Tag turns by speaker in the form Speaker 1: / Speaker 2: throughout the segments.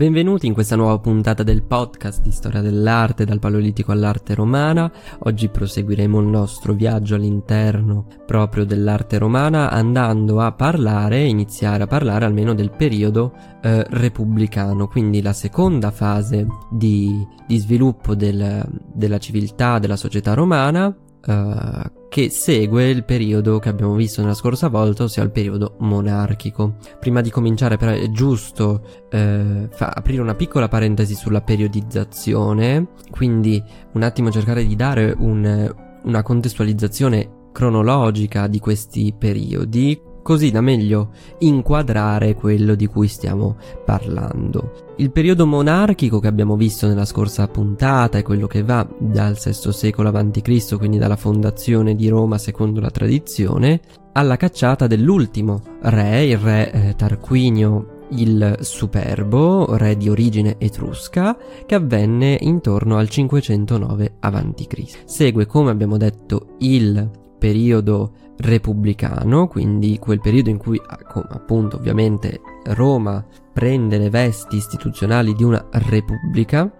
Speaker 1: Benvenuti in questa nuova puntata del podcast di storia dell'arte dal Paleolitico all'arte romana. Oggi proseguiremo il nostro viaggio all'interno proprio dell'arte romana andando a parlare, iniziare a parlare almeno del periodo eh, repubblicano, quindi la seconda fase di, di sviluppo del, della civiltà, della società romana Uh, che segue il periodo che abbiamo visto nella scorsa volta, ossia il periodo monarchico. Prima di cominciare però è giusto uh, fa- aprire una piccola parentesi sulla periodizzazione, quindi un attimo cercare di dare un, una contestualizzazione cronologica di questi periodi così da meglio inquadrare quello di cui stiamo parlando. Il periodo monarchico che abbiamo visto nella scorsa puntata è quello che va dal VI secolo a.C., quindi dalla fondazione di Roma secondo la tradizione, alla cacciata dell'ultimo re, il re eh, Tarquinio il Superbo, re di origine etrusca, che avvenne intorno al 509 a.C. Segue, come abbiamo detto, il periodo repubblicano, quindi quel periodo in cui appunto ovviamente Roma prende le vesti istituzionali di una repubblica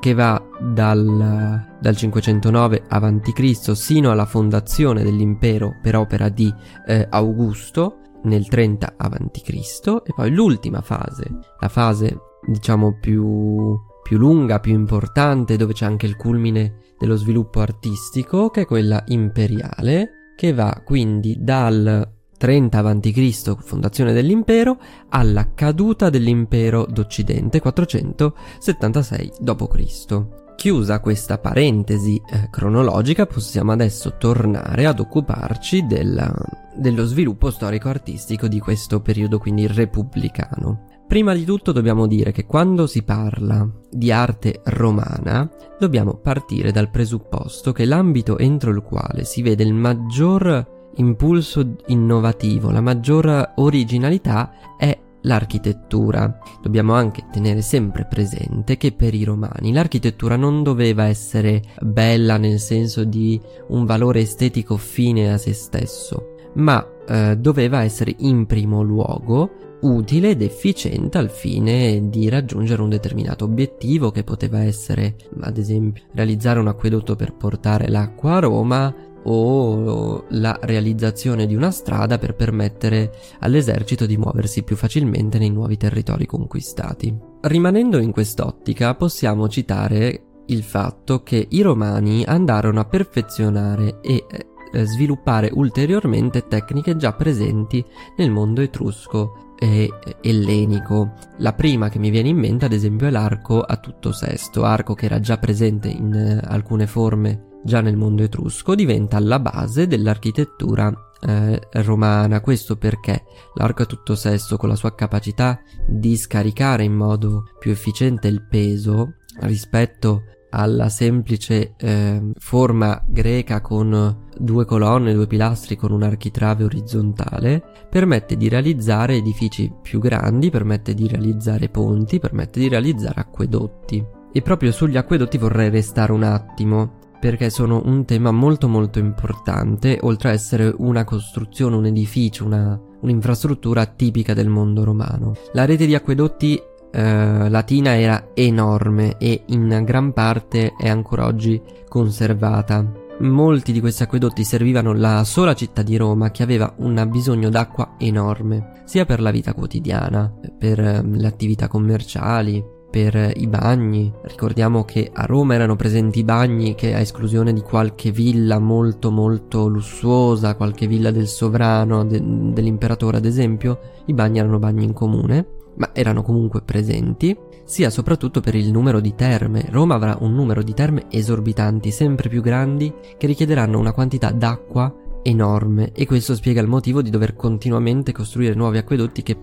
Speaker 1: che va dal, dal 509 a.C. sino alla fondazione dell'impero per opera di eh, Augusto nel 30 a.C. e poi l'ultima fase, la fase diciamo più, più lunga, più importante, dove c'è anche il culmine dello sviluppo artistico, che è quella imperiale, che va quindi dal 30 a.C., fondazione dell'impero, alla caduta dell'impero d'Occidente, 476 d.C. Chiusa questa parentesi eh, cronologica, possiamo adesso tornare ad occuparci della, dello sviluppo storico-artistico di questo periodo, quindi repubblicano. Prima di tutto dobbiamo dire che quando si parla di arte romana dobbiamo partire dal presupposto che l'ambito entro il quale si vede il maggior impulso innovativo, la maggior originalità è l'architettura. Dobbiamo anche tenere sempre presente che per i romani l'architettura non doveva essere bella nel senso di un valore estetico fine a se stesso, ma eh, doveva essere in primo luogo utile ed efficiente al fine di raggiungere un determinato obiettivo che poteva essere ad esempio realizzare un acquedotto per portare l'acqua a Roma o la realizzazione di una strada per permettere all'esercito di muoversi più facilmente nei nuovi territori conquistati. Rimanendo in quest'ottica possiamo citare il fatto che i romani andarono a perfezionare e eh, sviluppare ulteriormente tecniche già presenti nel mondo etrusco e ellenico. La prima che mi viene in mente, ad esempio, è l'arco a tutto sesto, arco che era già presente in eh, alcune forme già nel mondo etrusco, diventa la base dell'architettura eh, romana. Questo perché l'arco a tutto sesto, con la sua capacità di scaricare in modo più efficiente il peso rispetto alla semplice eh, forma greca con due colonne, due pilastri con un architrave orizzontale, permette di realizzare edifici più grandi, permette di realizzare ponti, permette di realizzare acquedotti. E proprio sugli acquedotti vorrei restare un attimo, perché sono un tema molto molto importante, oltre a essere una costruzione, un edificio, una, un'infrastruttura tipica del mondo romano. La rete di acquedotti eh, latina era enorme e in gran parte è ancora oggi conservata. Molti di questi acquedotti servivano la sola città di Roma che aveva un bisogno d'acqua enorme, sia per la vita quotidiana, per ehm, le attività commerciali, per i bagni. Ricordiamo che a Roma erano presenti i bagni che a esclusione di qualche villa molto molto lussuosa, qualche villa del sovrano, de- dell'imperatore ad esempio, i bagni erano bagni in comune ma erano comunque presenti, sia soprattutto per il numero di terme. Roma avrà un numero di terme esorbitanti, sempre più grandi, che richiederanno una quantità d'acqua enorme e questo spiega il motivo di dover continuamente costruire nuovi acquedotti che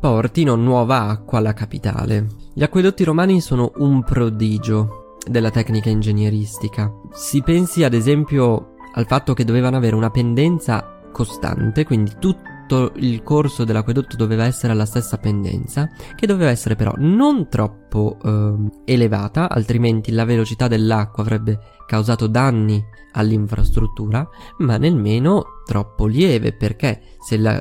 Speaker 1: portino nuova acqua alla capitale. Gli acquedotti romani sono un prodigio della tecnica ingegneristica. Si pensi ad esempio al fatto che dovevano avere una pendenza costante, quindi tutto tutto il corso dell'acquedotto doveva essere alla stessa pendenza, che doveva essere però non troppo eh, elevata, altrimenti la velocità dell'acqua avrebbe causato danni all'infrastruttura, ma nemmeno troppo lieve, perché se la,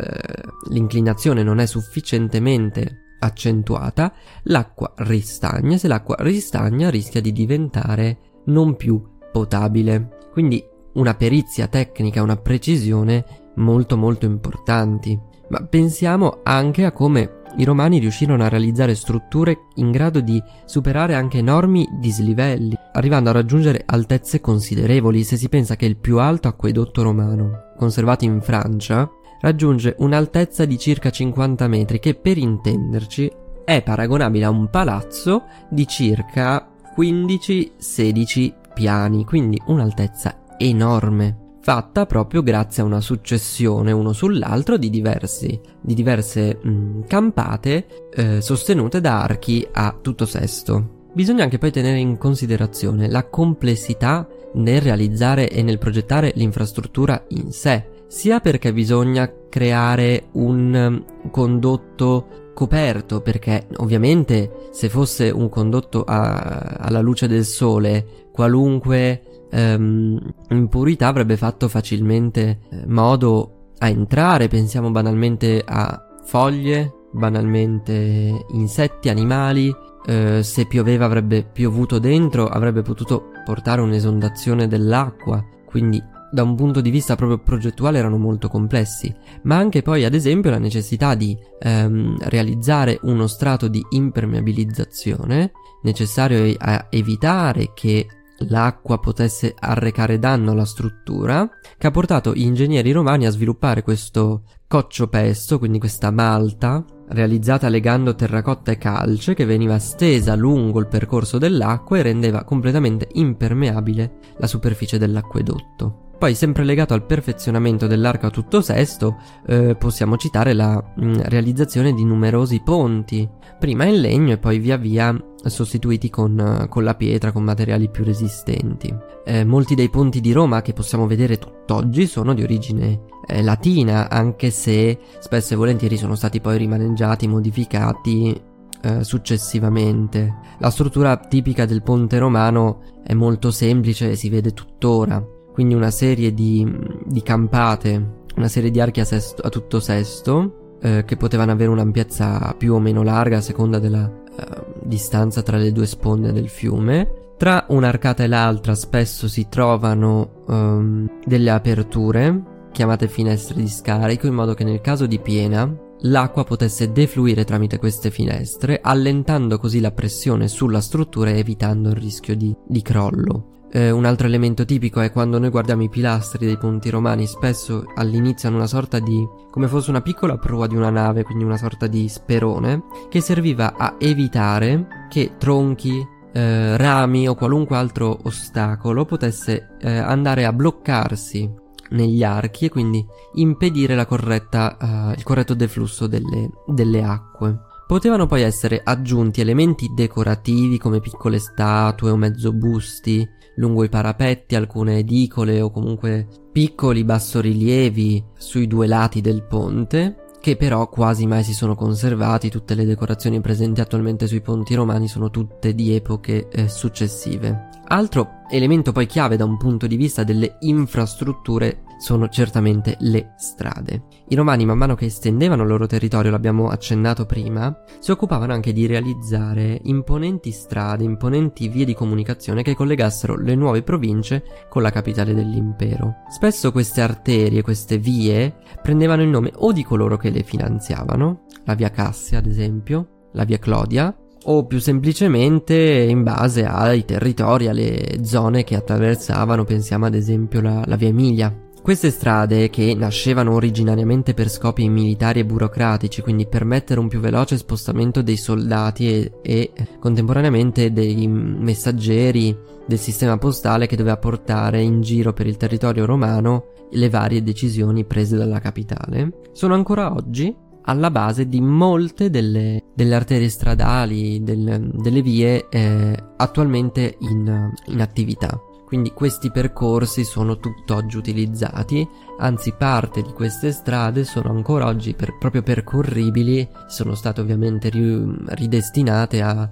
Speaker 1: l'inclinazione non è sufficientemente accentuata, l'acqua ristagna, se l'acqua ristagna rischia di diventare non più potabile. Quindi una perizia tecnica, una precisione molto molto importanti. Ma pensiamo anche a come i romani riuscirono a realizzare strutture in grado di superare anche enormi dislivelli, arrivando a raggiungere altezze considerevoli se si pensa che il più alto acquedotto romano, conservato in Francia, raggiunge un'altezza di circa 50 metri che per intenderci è paragonabile a un palazzo di circa 15-16 piani, quindi un'altezza enorme fatta proprio grazie a una successione uno sull'altro di, diversi, di diverse mh, campate eh, sostenute da archi a tutto sesto. Bisogna anche poi tenere in considerazione la complessità nel realizzare e nel progettare l'infrastruttura in sé, sia perché bisogna creare un condotto coperto, perché ovviamente se fosse un condotto a, alla luce del sole, qualunque ehm, impurità avrebbe fatto facilmente eh, modo a entrare, pensiamo banalmente a foglie, banalmente insetti, animali, eh, se pioveva avrebbe piovuto dentro, avrebbe potuto portare un'esondazione dell'acqua, quindi da un punto di vista proprio progettuale erano molto complessi, ma anche poi ad esempio la necessità di ehm, realizzare uno strato di impermeabilizzazione necessario a evitare che l'acqua potesse arrecare danno alla struttura, che ha portato gli ingegneri romani a sviluppare questo coccio pesto, quindi questa malta, realizzata legando terracotta e calce, che veniva stesa lungo il percorso dell'acqua e rendeva completamente impermeabile la superficie dell'acquedotto. Poi, sempre legato al perfezionamento dell'arco a tutto sesto, eh, possiamo citare la mh, mm, realizzazione di numerosi ponti, prima in legno e poi via via sostituiti con, con la pietra, con materiali più resistenti. Eh, molti dei ponti di Roma che possiamo vedere tutt'oggi sono di origine eh, latina, anche se spesso e volentieri sono stati poi rimaneggiati, modificati eh, successivamente. La struttura tipica del ponte romano è molto semplice e si vede tuttora quindi una serie di, di campate, una serie di archi a, sesto, a tutto sesto, eh, che potevano avere un'ampiezza più o meno larga a seconda della eh, distanza tra le due sponde del fiume. Tra un'arcata e l'altra spesso si trovano um, delle aperture, chiamate finestre di scarico, in modo che nel caso di piena l'acqua potesse defluire tramite queste finestre, allentando così la pressione sulla struttura e evitando il rischio di, di crollo. Eh, un altro elemento tipico è quando noi guardiamo i pilastri dei ponti romani, spesso all'inizio hanno una sorta di come fosse una piccola prua di una nave, quindi una sorta di sperone, che serviva a evitare che tronchi, eh, rami o qualunque altro ostacolo potesse eh, andare a bloccarsi negli archi e quindi impedire corretta, uh, il corretto deflusso delle, delle acque. Potevano poi essere aggiunti elementi decorativi come piccole statue o mezzo busti, lungo i parapetti, alcune edicole o comunque piccoli bassorilievi sui due lati del ponte, che però quasi mai si sono conservati, tutte le decorazioni presenti attualmente sui ponti romani sono tutte di epoche eh, successive. Altro elemento poi chiave da un punto di vista delle infrastrutture sono certamente le strade. I romani man mano che estendevano il loro territorio, l'abbiamo accennato prima, si occupavano anche di realizzare imponenti strade, imponenti vie di comunicazione che collegassero le nuove province con la capitale dell'impero. Spesso queste arterie, queste vie, prendevano il nome o di coloro che le finanziavano, la via Cassia ad esempio, la via Clodia, o più semplicemente in base ai territori, alle zone che attraversavano, pensiamo ad esempio la, la via Emilia, queste strade, che nascevano originariamente per scopi militari e burocratici, quindi permettere un più veloce spostamento dei soldati e, e contemporaneamente dei messaggeri del sistema postale che doveva portare in giro per il territorio romano le varie decisioni prese dalla capitale, sono ancora oggi alla base di molte delle, delle arterie stradali, del, delle vie eh, attualmente in, in attività. Quindi questi percorsi sono tutt'oggi utilizzati, anzi parte di queste strade sono ancora oggi per, proprio percorribili, sono state ovviamente ri, ridestinate a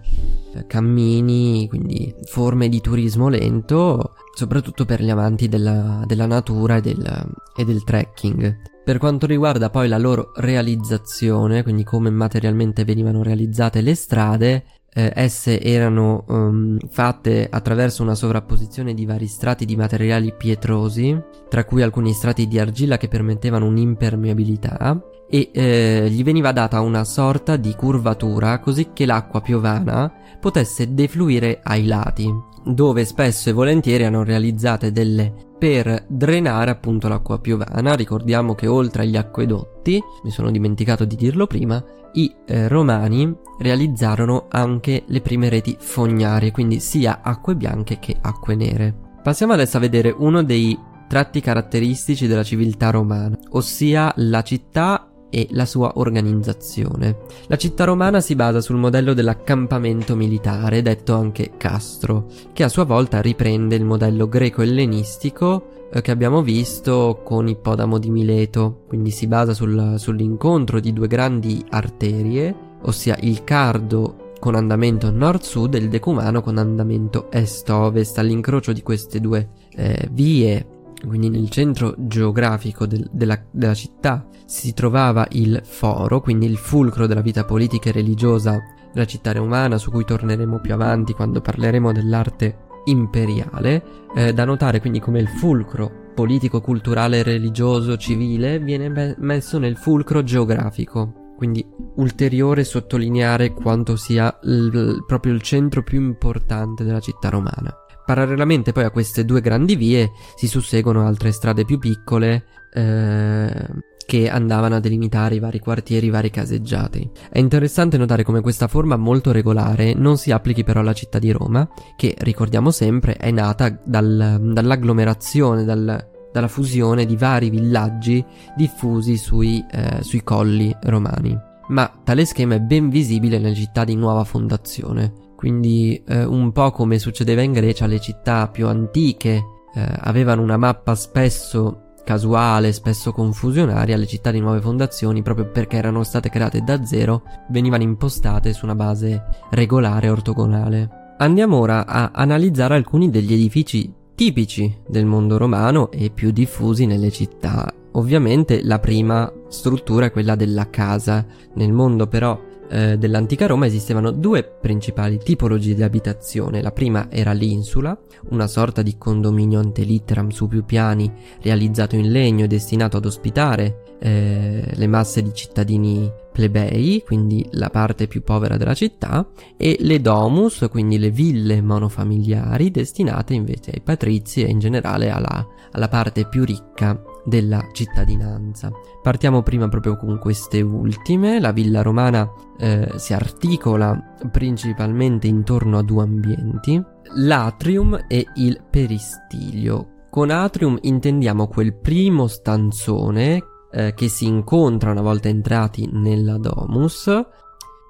Speaker 1: cammini, quindi forme di turismo lento, soprattutto per gli amanti della, della natura e del, e del trekking. Per quanto riguarda poi la loro realizzazione, quindi come materialmente venivano realizzate le strade, eh, esse erano um, fatte attraverso una sovrapposizione di vari strati di materiali pietrosi, tra cui alcuni strati di argilla che permettevano un'impermeabilità, e eh, gli veniva data una sorta di curvatura così che l'acqua piovana potesse defluire ai lati, dove spesso e volentieri erano realizzate delle per drenare appunto l'acqua piovana. Ricordiamo che oltre agli acquedotti, mi sono dimenticato di dirlo prima, i eh, romani realizzarono anche le prime reti fognarie, quindi sia acque bianche che acque nere. Passiamo adesso a vedere uno dei tratti caratteristici della civiltà romana, ossia la città e la sua organizzazione. La città romana si basa sul modello dell'accampamento militare, detto anche castro, che a sua volta riprende il modello greco-ellenistico eh, che abbiamo visto con Ippodamo di Mileto, quindi si basa sul, sull'incontro di due grandi arterie, ossia il Cardo con andamento nord-sud e il Decumano con andamento est-ovest. All'incrocio di queste due eh, vie quindi nel centro geografico del, della, della, città si trovava il foro, quindi il fulcro della vita politica e religiosa della città romana, su cui torneremo più avanti quando parleremo dell'arte imperiale, eh, da notare quindi come il fulcro politico, culturale, religioso, civile viene be- messo nel fulcro geografico. Quindi ulteriore sottolineare quanto sia l- proprio il centro più importante della città romana. Parallelamente poi a queste due grandi vie si susseguono altre strade più piccole eh, che andavano a delimitare i vari quartieri, i vari caseggiati. È interessante notare come questa forma molto regolare non si applichi però alla città di Roma, che ricordiamo sempre è nata dal, dall'agglomerazione, dal, dalla fusione di vari villaggi diffusi sui, eh, sui colli romani. Ma tale schema è ben visibile nelle città di nuova fondazione, quindi eh, un po' come succedeva in Grecia, le città più antiche eh, avevano una mappa spesso casuale, spesso confusionaria, le città di nuove fondazioni, proprio perché erano state create da zero, venivano impostate su una base regolare ortogonale. Andiamo ora a analizzare alcuni degli edifici tipici del mondo romano e più diffusi nelle città. Ovviamente la prima struttura è quella della casa. Nel mondo però eh, dell'antica Roma esistevano due principali tipologie di abitazione. La prima era l'insula, una sorta di condominio antelitteram su più piani realizzato in legno e destinato ad ospitare eh, le masse di cittadini plebei, quindi la parte più povera della città, e le domus, quindi le ville monofamiliari destinate invece ai patrizi e in generale alla, alla parte più ricca della cittadinanza. Partiamo prima proprio con queste ultime. La villa romana eh, si articola principalmente intorno a due ambienti, l'atrium e il peristilio. Con atrium intendiamo quel primo stanzone eh, che si incontra una volta entrati nella domus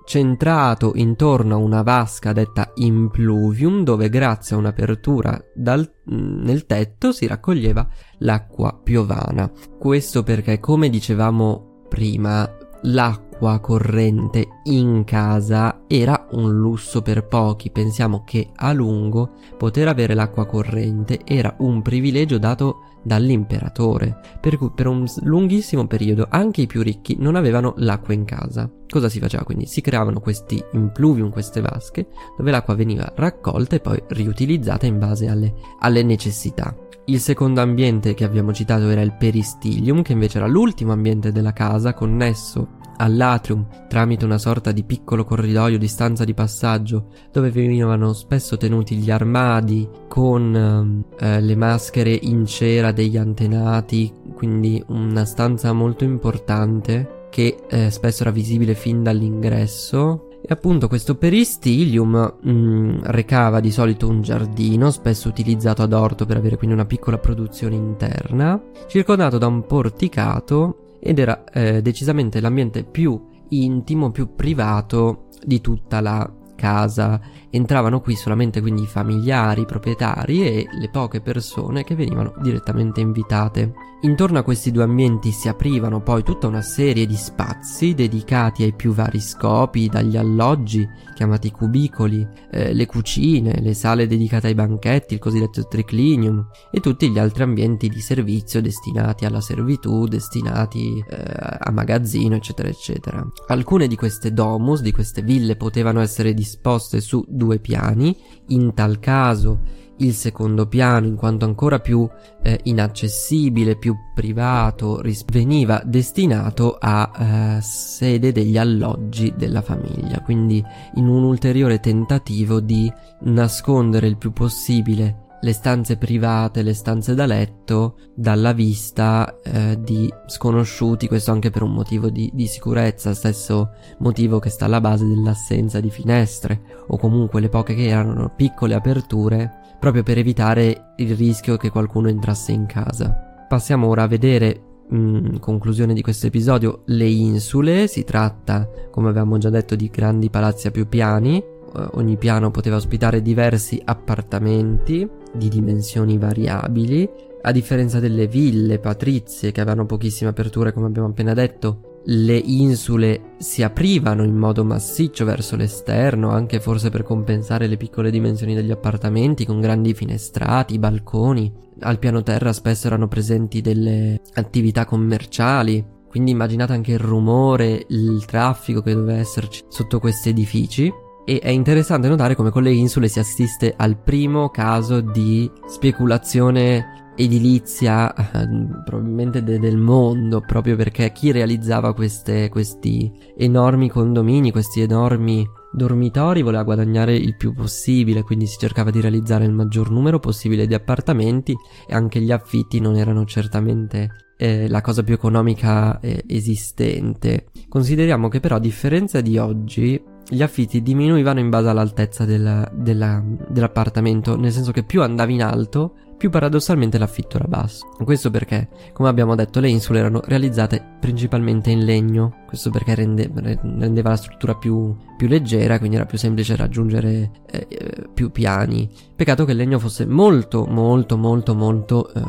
Speaker 1: centrato intorno a una vasca detta impluvium dove grazie a un'apertura dal, nel tetto si raccoglieva l'acqua piovana. Questo perché come dicevamo prima l'acqua corrente in casa era un lusso per pochi. Pensiamo che a lungo poter avere l'acqua corrente era un privilegio dato dall'imperatore, per cui per un lunghissimo periodo anche i più ricchi non avevano l'acqua in casa. Cosa si faceva quindi? Si creavano questi impluvium, queste vasche, dove l'acqua veniva raccolta e poi riutilizzata in base alle, alle necessità. Il secondo ambiente che abbiamo citato era il peristilium, che invece era l'ultimo ambiente della casa, connesso all'atrium tramite una sorta di piccolo corridoio di stanza di passaggio dove venivano spesso tenuti gli armadi con eh, le maschere in cera degli antenati, quindi una stanza molto importante che eh, spesso era visibile fin dall'ingresso. E appunto questo peristilium mh, mm, recava di solito un giardino, spesso utilizzato ad orto per avere quindi una piccola produzione interna, circondato da un porticato ed era eh, decisamente l'ambiente più intimo, più privato di tutta la casa. Entravano qui solamente quindi i familiari, i proprietari e le poche persone che venivano direttamente invitate. Intorno a questi due ambienti si aprivano poi tutta una serie di spazi dedicati ai più vari scopi, dagli alloggi, chiamati cubicoli, eh, le cucine, le sale dedicate ai banchetti, il cosiddetto triclinium, e tutti gli altri ambienti di servizio destinati alla servitù, destinati eh, a magazzino, eccetera, eccetera. Alcune di queste domus, di queste ville, potevano essere disposte su due piani, in tal caso il secondo piano, in quanto ancora più eh, inaccessibile, più privato, ris- veniva destinato a eh, sede degli alloggi della famiglia, quindi in un ulteriore tentativo di nascondere il più possibile le stanze private, le stanze da letto dalla vista eh, di sconosciuti, questo anche per un motivo di, di, sicurezza, stesso motivo che sta alla base dell'assenza di finestre o comunque le poche che erano piccole aperture proprio per evitare il rischio che qualcuno entrasse in casa. Passiamo ora a vedere in conclusione di questo episodio le insule, si tratta come avevamo già detto di grandi palazzi a più piani, eh, ogni piano poteva ospitare diversi appartamenti di dimensioni variabili, a differenza delle ville patrizie che avevano pochissime aperture come abbiamo appena detto, le insule si aprivano in modo massiccio verso l'esterno, anche forse per compensare le piccole dimensioni degli appartamenti con grandi finestrati, balconi. Al piano terra spesso erano presenti delle attività commerciali, quindi immaginate anche il rumore, il traffico che doveva esserci sotto questi edifici. E è interessante notare come con le insule si assiste al primo caso di speculazione edilizia eh, probabilmente de- del mondo proprio perché chi realizzava queste, questi enormi condomini, questi enormi dormitori voleva guadagnare il più possibile quindi si cercava di realizzare il maggior numero possibile di appartamenti e anche gli affitti non erano certamente eh, la cosa più economica eh, esistente. Consideriamo che però a differenza di oggi gli affitti diminuivano in base all'altezza della, della, dell'appartamento nel senso che più andavi in alto più paradossalmente l'affitto era basso. Questo perché, come abbiamo detto, le insule erano realizzate principalmente in legno, questo perché rende, rendeva la struttura più, più, leggera, quindi era più semplice raggiungere eh, eh, più piani. Peccato che il legno fosse molto, molto, molto, molto eh,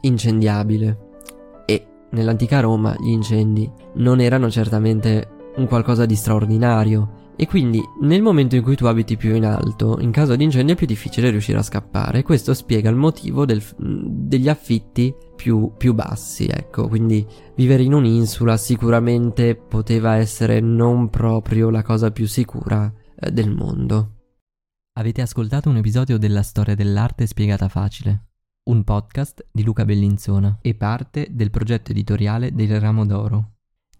Speaker 1: incendiabile. E nell'antica Roma gli incendi non erano certamente un qualcosa di straordinario e quindi nel momento in cui tu abiti più in alto, in caso di incendio è più difficile riuscire a scappare. Questo spiega il motivo del, degli affitti più, più bassi, ecco. Quindi vivere in un'insula sicuramente poteva essere non proprio la cosa più sicura eh, del mondo.
Speaker 2: Avete ascoltato un episodio della storia dell'arte spiegata facile, un podcast di Luca Bellinzona e parte del progetto editoriale del Ramo d'Oro.